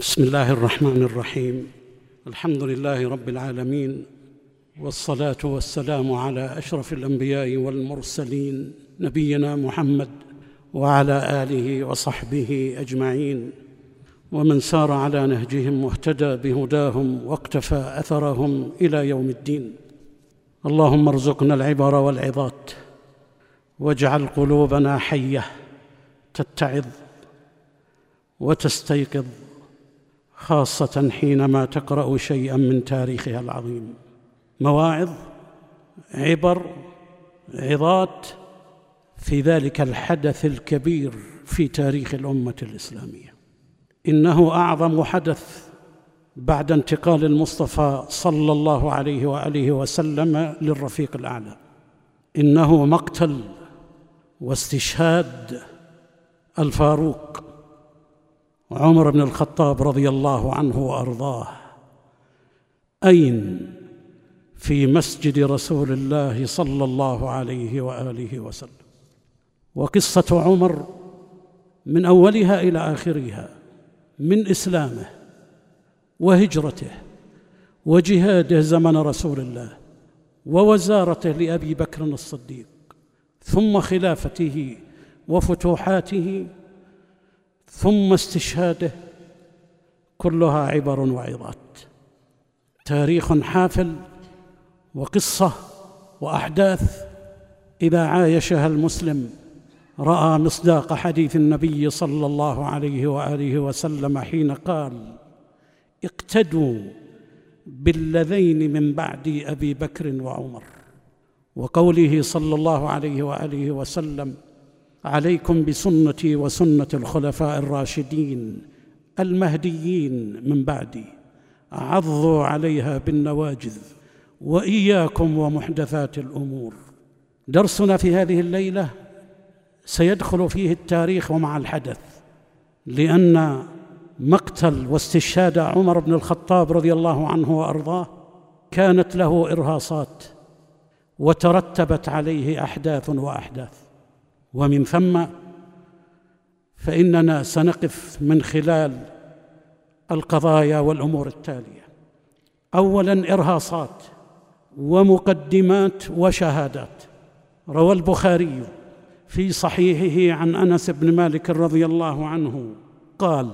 بسم الله الرحمن الرحيم. الحمد لله رب العالمين والصلاة والسلام على أشرف الأنبياء والمرسلين نبينا محمد وعلى آله وصحبه أجمعين. ومن سار على نهجهم واهتدى بهداهم واقتفى أثرهم إلى يوم الدين. اللهم ارزقنا العبر والعظات واجعل قلوبنا حية تتعظ وتستيقظ. خاصة حينما تقرأ شيئا من تاريخها العظيم. مواعظ عبر عظات في ذلك الحدث الكبير في تاريخ الأمة الإسلامية. إنه أعظم حدث بعد انتقال المصطفى صلى الله عليه وآله وسلم للرفيق الأعلى. إنه مقتل واستشهاد الفاروق عمر بن الخطاب رضي الله عنه وأرضاه. أين في مسجد رسول الله صلى الله عليه وآله وسلم؟ وقصة عمر من أولها إلى آخرها من إسلامه وهجرته وجهاده زمن رسول الله ووزارته لأبي بكر الصديق ثم خلافته وفتوحاته ثم استشهاده كلها عبر وعظات. تاريخ حافل وقصة وأحداث. إذا عايشها المسلم رأى مصداق حديث النبي صلى الله عليه وآله وسلم حين قال اقتدوا بالذين من بعد أبي بكر وعمر. وقوله صلى الله عليه وآله وسلم عليكم بسنتي وسنة الخلفاء الراشدين المهديين من بعدي. عضوا عليها بالنواجذ وإياكم ومحدثات الأمور. درسنا في هذه الليلة سيدخل فيه التاريخ ومع الحدث لأن مقتل واستشهاد عمر بن الخطاب رضي الله عنه وأرضاه كانت له إرهاصات وترتبت عليه أحداث وأحداث. ومن ثم فإننا سنقف من خلال القضايا والأمور التالية. اولا إرهاصات ومقدمات وشهادات. روى البخاري في صحيحه عن أنس بن مالك رضي الله عنه قال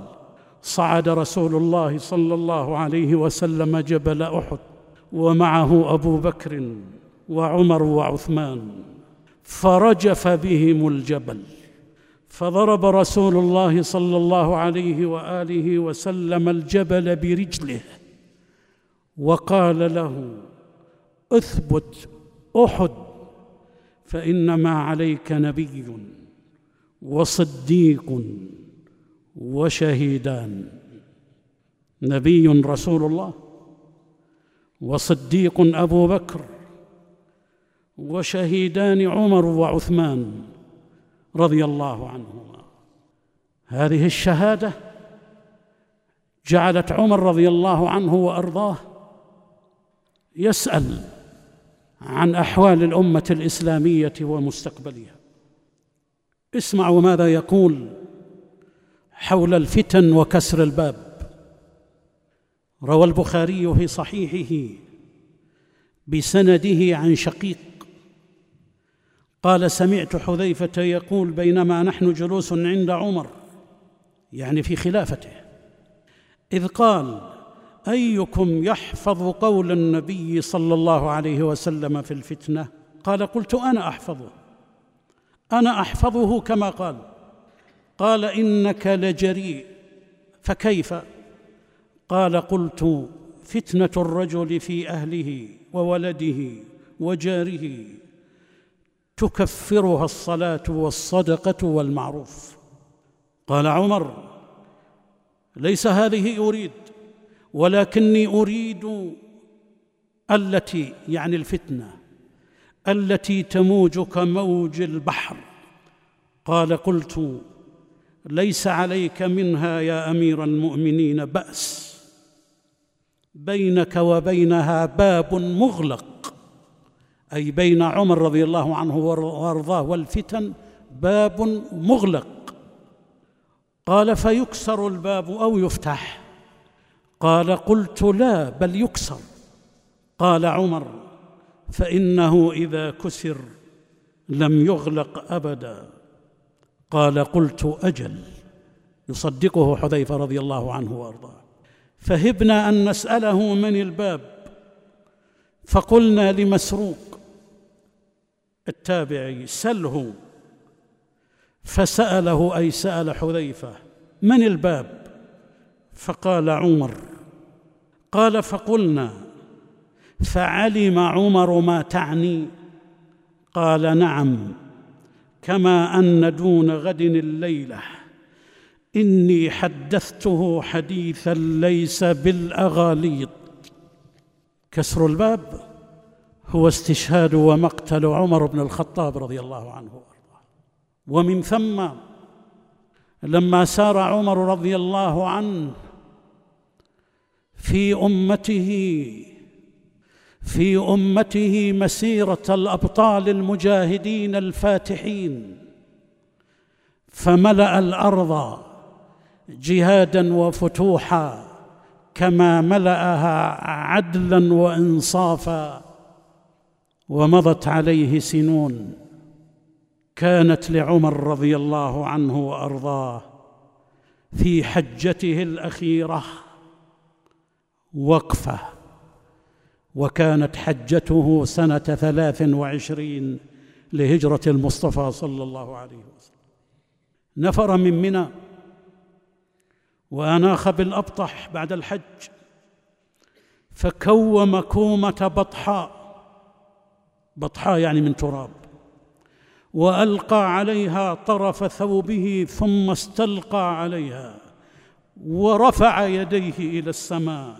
صعد رسول الله صلى الله عليه وسلم جبل أحد ومعه أبو بكر وعمر وعثمان. فرجف بهم الجبل فضرب رسول الله صلى الله عليه وآله وسلم الجبل برجله وقال له اثبت أحد فإنما عليك نبي وصديق وشهيدان. نبي رسول الله وصديق أبو بكر وشهيدان عمر وعثمان رضي الله عنهما. هذه الشهادة جعلت عمر رضي الله عنه وأرضاه يسأل عن أحوال الأمة الإسلامية ومستقبلها. اسمعوا ماذا يقول حول الفتن وكسر الباب. روى البخاري في صحيحه بسنده عن شقيق قال سمعت حذيفة يقول بينما نحن جلوس عند عمر يعني في خلافته إذ قال أيكم يحفظ قول النبي صلى الله عليه وسلم في الفتنة؟ قال قلت أنا أحفظه أنا أحفظه كما قال. قال إنك لجريء فكيف؟ قال قلت فتنة الرجل في أهله وولده وجاره تكفرها الصلاة والصدقة والمعروف. قال عمر ليس هذه أريد ولكني أريد التي يعني الفتنة التي تموج كموج البحر. قال قلت ليس عليك منها يا أمير المؤمنين بأس. بينك وبينها باب مغلق. أي بين عمر رضي الله عنه وأرضاه والفتن باب مغلق. قال فيكسر الباب أو يفتح. قال قلت لا بل يكسر. قال عمر فإنه إذا كسر لم يغلق أبدا. قال قلت أجل. يصدقه حذيفة رضي الله عنه وأرضاه. فهبنا أن نسأله من الباب. فقلنا لمسروق. التابعي سله فسأله أي سأل حذيفة من الباب؟ فقال عمر. قال فقلنا فعلم عمر ما تعني؟ قال نعم كما أن دون غد الليلة إني حدثته حديثا ليس بالأغاليط. كسر الباب. هو استشهاد ومقتل عمر بن الخطاب رضي الله عنه وأرضاه. ومن ثم لما سار عمر رضي الله عنه في أمته في أمته مسيرة الأبطال المجاهدين الفاتحين فملأ الأرض جهادا وفتوحا كما ملأها عدلا وإنصافا ومضت عليه سنون كانت لعمر رضي الله عنه وأرضاه في حجته الأخيرة وقفة وكانت حجته سنة ثلاث وعشرين لهجرة المصطفى صلى الله عليه وسلم. نفر من منى وأناخ بالأبطح بعد الحج فكوم كومة بطحاء بطحاء يعني من تراب وألقى عليها طرف ثوبه ثم استلقى عليها ورفع يديه إلى السماء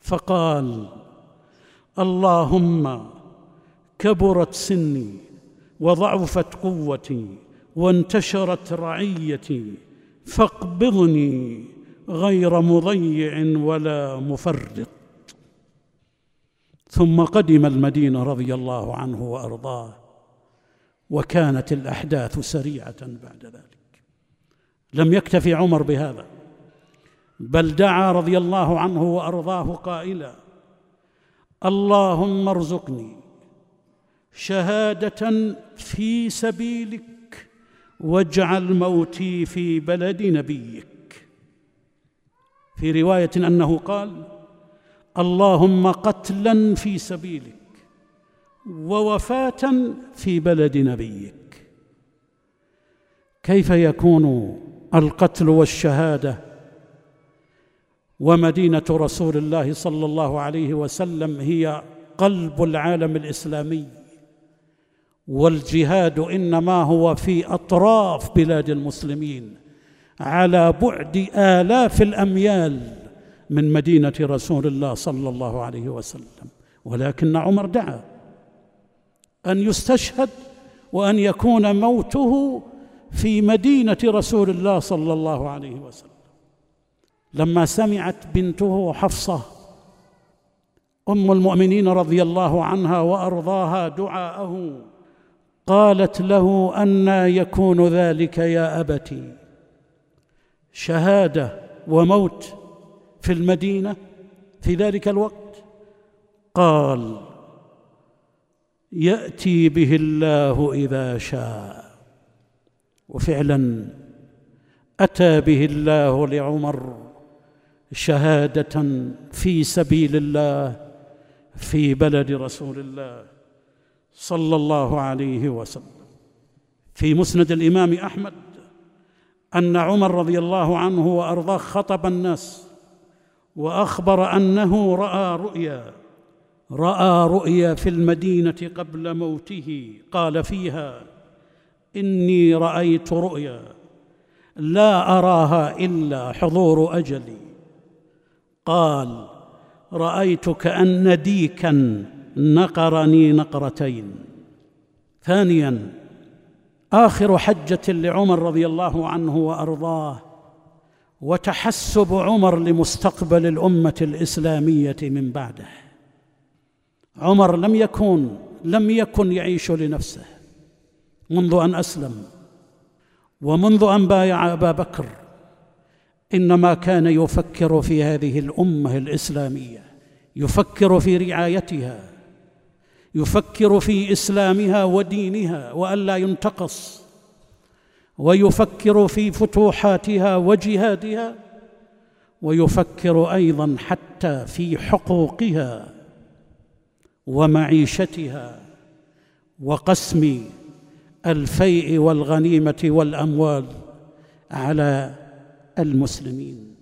فقال اللهم كبرت سني وضعفت قوتي وانتشرت رعيتي فاقبضني غير مضيع ولا مفرط. ثم قدم المدينة رضي الله عنه وأرضاه وكانت الأحداث سريعة بعد ذلك. لم يكتف عمر بهذا بل دعا رضي الله عنه وأرضاه قائلا اللهم ارزقني شهادة في سبيلك واجعل موتي في بلد نبيك. في رواية أنه قال اللهم قتلا في سبيلك ووفاة في بلد نبيك. كيف يكون القتل والشهادة ومدينة رسول الله صلى الله عليه وسلم هي قلب العالم الإسلامي؟ والجهاد إنما هو في أطراف بلاد المسلمين على بعد آلاف الأميال من مدينة رسول الله صلى الله عليه وسلم. ولكن عمر دعا أن يستشهد وأن يكون موته في مدينة رسول الله صلى الله عليه وسلم. لما سمعت بنته حفصة أم المؤمنين رضي الله عنها وأرضاها دعاءه قالت له أنا يكون ذلك يا أبتي. شهادة وموت في المدينة في ذلك الوقت؟ قال يأتي به الله إذا شاء. وفعلا أتى به الله لعمر شهادة في سبيل الله في بلد رسول الله صلى الله عليه وسلم. في مسند الإمام أحمد أن عمر رضي الله عنه وأرضاه خطب الناس وأخبر أنه رأى رؤيا رأى رؤيا في المدينة قبل موته قال فيها إني رأيت رؤيا لا أراها إلا حضور أجلي. قال رأيت كأن ديكا نقرني نقرتين. ثانيا آخر حجة لعمر رضي الله عنه وأرضاه وتحسب عمر لمستقبل الأمة الإسلامية من بعده. عمر لم يكن لم يكن يعيش لنفسه منذ أن أسلم ومنذ أن بايع أبا بكر. إنما كان يفكر في هذه الأمة الإسلامية يفكر في رعايتها يفكر في إسلامها ودينها والا ينتقص. ويفكر في فتوحاتها وجهادها ويفكر أيضا حتى في حقوقها ومعيشتها وقسم الفيء والغنيمة والأموال على المسلمين.